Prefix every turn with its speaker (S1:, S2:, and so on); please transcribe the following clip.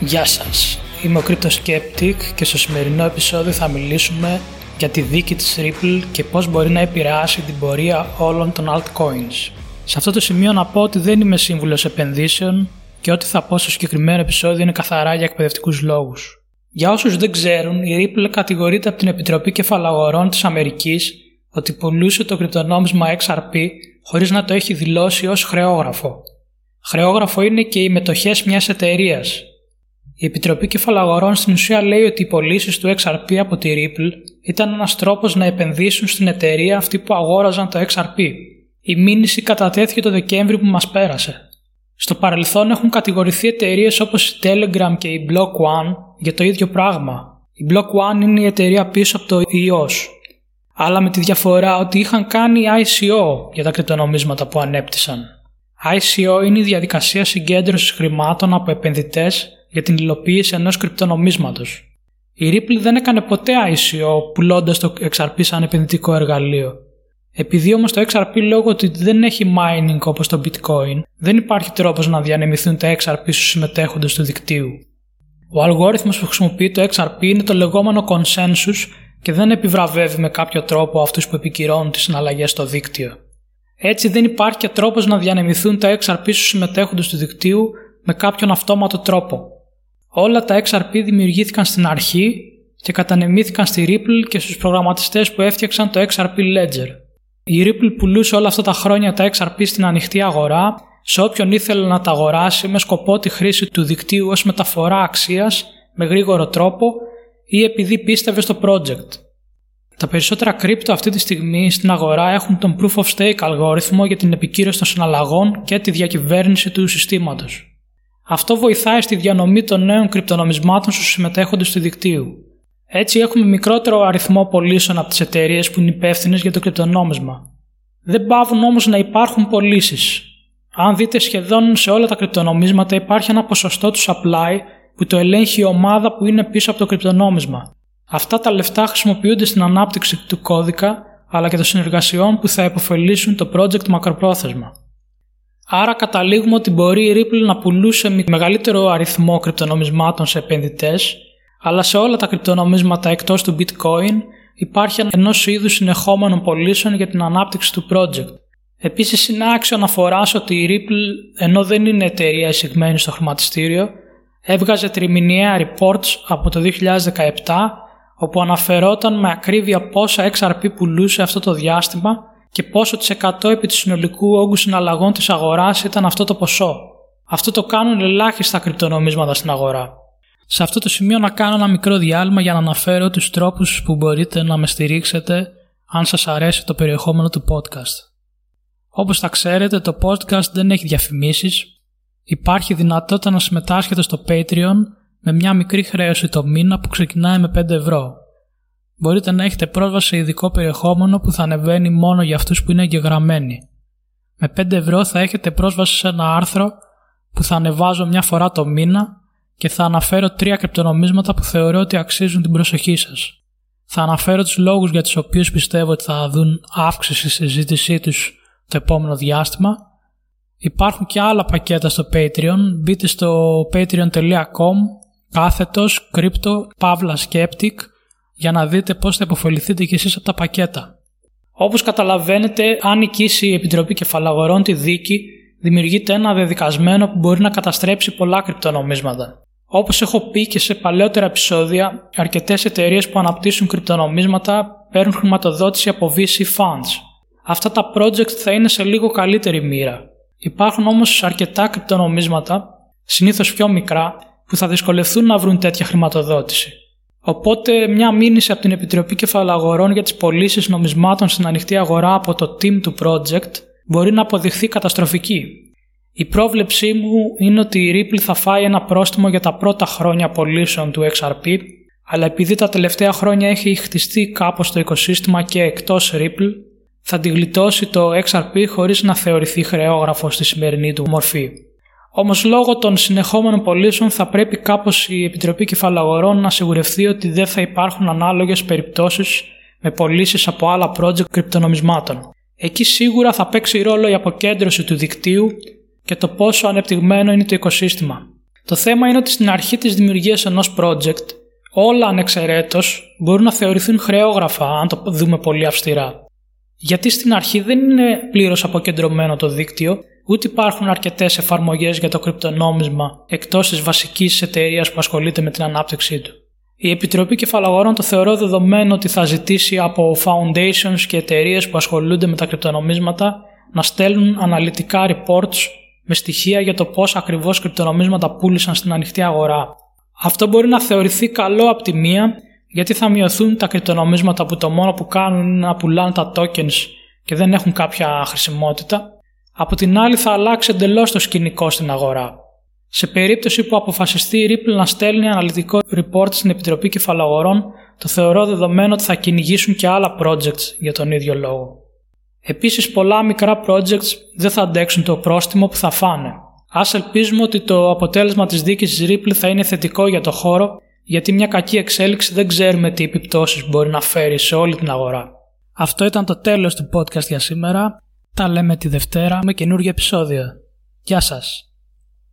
S1: Γεια σας, είμαι ο Skeptic και στο σημερινό επεισόδιο θα μιλήσουμε για τη δίκη της Ripple και πώς μπορεί να επηρεάσει την πορεία όλων των altcoins. Σε αυτό το σημείο να πω ότι δεν είμαι σύμβουλος επενδύσεων και ό,τι θα πω στο συγκεκριμένο επεισόδιο είναι καθαρά για εκπαιδευτικούς λόγους. Για όσους δεν ξέρουν, η Ripple κατηγορείται από την Επιτροπή Κεφαλαγορών της Αμερικής ότι πουλούσε το κρυπτονόμισμα XRP χωρίς να το έχει δηλώσει ως χρεόγραφο. Χρεόγραφο είναι και οι μετοχές μιας εταιρείας. Η Επιτροπή Κεφαλαγορών στην ουσία λέει ότι οι πωλήσεις του XRP από τη Ripple ήταν ένας τρόπος να επενδύσουν στην εταιρεία αυτή που αγόραζαν το XRP. Η μήνυση κατατέθηκε το Δεκέμβρη που μας πέρασε. Στο παρελθόν έχουν κατηγορηθεί εταιρείες όπως η Telegram και η Block One για το ίδιο πράγμα. Η Block One είναι η εταιρεία πίσω από το EOS, αλλά με τη διαφορά ότι είχαν κάνει ICO για τα κρυπτονομίσματα που ανέπτυσαν. ICO είναι η διαδικασία συγκέντρωσης χρημάτων από επενδυτές για την υλοποίηση ενός κρυπτονομίσματος. Η Ripple δεν έκανε ποτέ ICO πουλώντας το XRP σαν επενδυτικό εργαλείο. Επειδή όμως το XRP λόγω ότι δεν έχει mining όπως το Bitcoin, δεν υπάρχει τρόπος να διανεμηθούν τα XRP στους συμμετέχοντες του δικτύου. Ο αλγόριθμος που χρησιμοποιεί το XRP είναι το λεγόμενο consensus και δεν επιβραβεύει με κάποιο τρόπο αυτούς που επικυρώνουν τις συναλλαγές στο δίκτυο. Έτσι δεν υπάρχει και τρόπος να διανεμηθούν τα XRP στους συμμετέχοντες του δικτύου με κάποιον αυτόματο τρόπο. Όλα τα XRP δημιουργήθηκαν στην αρχή και κατανεμήθηκαν στη Ripple και στους προγραμματιστές που έφτιαξαν το XRP Ledger. Η Ripple πουλούσε όλα αυτά τα χρόνια τα XRP στην ανοιχτή αγορά σε όποιον ήθελε να τα αγοράσει με σκοπό τη χρήση του δικτύου ως μεταφορά αξίας με γρήγορο τρόπο ή επειδή πίστευε στο project. Τα περισσότερα κρύπτο αυτή τη στιγμή στην αγορά έχουν τον Proof of Stake αλγόριθμο για την επικύρωση των συναλλαγών και τη διακυβέρνηση του συστήματος. Αυτό βοηθάει στη διανομή των νέων κρυπτονομισμάτων στους συμμετέχοντες του δικτύου. Έτσι έχουμε μικρότερο αριθμό πωλήσεων από τις εταιρείες που είναι υπεύθυνες για το κρυπτονόμισμα. Δεν πάβουν όμως να υπάρχουν πωλήσεις. Αν δείτε σχεδόν σε όλα τα κρυπτονομίσματα υπάρχει ένα ποσοστό τους supply που το ελέγχει η ομάδα που είναι πίσω από το κρυπτονόμισμα. Αυτά τα λεφτά χρησιμοποιούνται στην ανάπτυξη του κώδικα αλλά και των συνεργασιών που θα υποφελήσουν το project μακροπρόθεσμα. Άρα καταλήγουμε ότι μπορεί η Ripple να πουλούσε μεγαλύτερο αριθμό κρυπτονομισμάτων σε επενδυτές, αλλά σε όλα τα κρυπτονομίσματα εκτός του bitcoin υπάρχει ενός είδους συνεχόμενων πωλήσεων για την ανάπτυξη του project. Επίσης, είναι άξιο να ότι η Ripple, ενώ δεν είναι εταιρεία εισηγμένη στο χρηματιστήριο, έβγαζε τριμηνιαία reports από το 2017 όπου αναφερόταν με ακρίβεια πόσα XRP πουλούσε αυτό το διάστημα και πόσο της 100 επί του συνολικού όγκου συναλλαγών της αγοράς ήταν αυτό το ποσό. Αυτό το κάνουν ελάχιστα κρυπτονομίσματα στην αγορά. Σε αυτό το σημείο να κάνω ένα μικρό διάλειμμα για να αναφέρω τους τρόπους που μπορείτε να με στηρίξετε αν σας αρέσει το περιεχόμενο του podcast. Όπως θα ξέρετε το podcast δεν έχει διαφημίσεις, υπάρχει δυνατότητα να συμμετάσχετε στο Patreon με μια μικρή χρέωση το μήνα που ξεκινάει με 5 ευρώ. Μπορείτε να έχετε πρόσβαση σε ειδικό περιεχόμενο που θα ανεβαίνει μόνο για αυτούς που είναι εγγεγραμμένοι. Με 5 ευρώ θα έχετε πρόσβαση σε ένα άρθρο που θα ανεβάζω μια φορά το μήνα και θα αναφέρω τρία κρυπτονομίσματα που θεωρώ ότι αξίζουν την προσοχή σας. Θα αναφέρω τους λόγους για τους οποίους πιστεύω ότι θα δουν αύξηση στη συζήτησή τους το επόμενο διάστημα. Υπάρχουν και άλλα πακέτα στο Patreon. Μπείτε στο patreon.com κάθετος crypto pavla skeptic για να δείτε πώς θα υποφεληθείτε κι εσείς από τα πακέτα. Όπως καταλαβαίνετε, αν νικήσει η Επιτροπή Κεφαλαγορών τη δίκη, δημιουργείται ένα δεδικασμένο που μπορεί να καταστρέψει πολλά κρυπτονομίσματα. Όπως έχω πει και σε παλαιότερα επεισόδια, αρκετές εταιρείες που αναπτύσσουν κρυπτονομίσματα παίρνουν χρηματοδότηση από VC funds. Αυτά τα project θα είναι σε λίγο καλύτερη μοίρα. Υπάρχουν όμως αρκετά κρυπτονομίσματα, συνήθως πιο μικρά, που θα δυσκολευτούν να βρουν τέτοια χρηματοδότηση. Οπότε μια μήνυση από την Επιτροπή Κεφαλαγορών για τις πωλήσεις νομισμάτων στην ανοιχτή αγορά από το team του project μπορεί να αποδειχθεί καταστροφική. Η πρόβλεψή μου είναι ότι η Ripple θα φάει ένα πρόστιμο για τα πρώτα χρόνια πωλήσεων του XRP, αλλά επειδή τα τελευταία χρόνια έχει χτιστεί κάπως το οικοσύστημα και εκτός Ripple, θα τη γλιτώσει το XRP χωρίς να θεωρηθεί χρεόγραφος στη σημερινή του μορφή. Όμως λόγω των συνεχόμενων πωλήσεων θα πρέπει κάπως η Επιτροπή Κεφαλαγορών να σιγουρευτεί ότι δεν θα υπάρχουν ανάλογες περιπτώσεις με πωλήσεις από άλλα project κρυπτονομισμάτων. Εκεί σίγουρα θα παίξει ρόλο η αποκέντρωση του δικτύου και το πόσο ανεπτυγμένο είναι το οικοσύστημα. Το θέμα είναι ότι στην αρχή της δημιουργίας ενός project όλα ανεξαιρέτως μπορούν να θεωρηθούν χρεόγραφα αν το δούμε πολύ αυστηρά. Γιατί στην αρχή δεν είναι πλήρως αποκεντρωμένο το δίκτυο, ούτε υπάρχουν αρκετές εφαρμογές για το κρυπτονόμισμα εκτός της βασικής εταιρείας που ασχολείται με την ανάπτυξή του. Η Επιτροπή Κεφαλαγορών το θεωρώ δεδομένο ότι θα ζητήσει από foundations και εταιρείες που ασχολούνται με τα κρυπτονομίσματα να στέλνουν αναλυτικά reports με στοιχεία για το πώς ακριβώς κρυπτονομίσματα πούλησαν στην ανοιχτή αγορά. Αυτό μπορεί να θεωρηθεί καλό από τη μία γιατί θα μειωθούν τα κρυπτονομίσματα που το μόνο που κάνουν είναι να πουλάνε τα tokens και δεν έχουν κάποια χρησιμότητα. Από την άλλη θα αλλάξει εντελώς το σκηνικό στην αγορά. Σε περίπτωση που αποφασιστεί η Ripple να στέλνει αναλυτικό report στην Επιτροπή Κεφαλαγορών, το θεωρώ δεδομένο ότι θα κυνηγήσουν και άλλα projects για τον ίδιο λόγο. Επίσης πολλά μικρά projects δεν θα αντέξουν το πρόστιμο που θα φάνε. Ας ελπίζουμε ότι το αποτέλεσμα της δίκης της Ripple θα είναι θετικό για το χώρο γιατί μια κακή εξέλιξη δεν ξέρουμε τι επιπτώσεις μπορεί να φέρει σε όλη την αγορά. Αυτό ήταν το τέλος του podcast για σήμερα. Τα λέμε τη Δευτέρα με καινούργια επεισόδια. Γεια σας!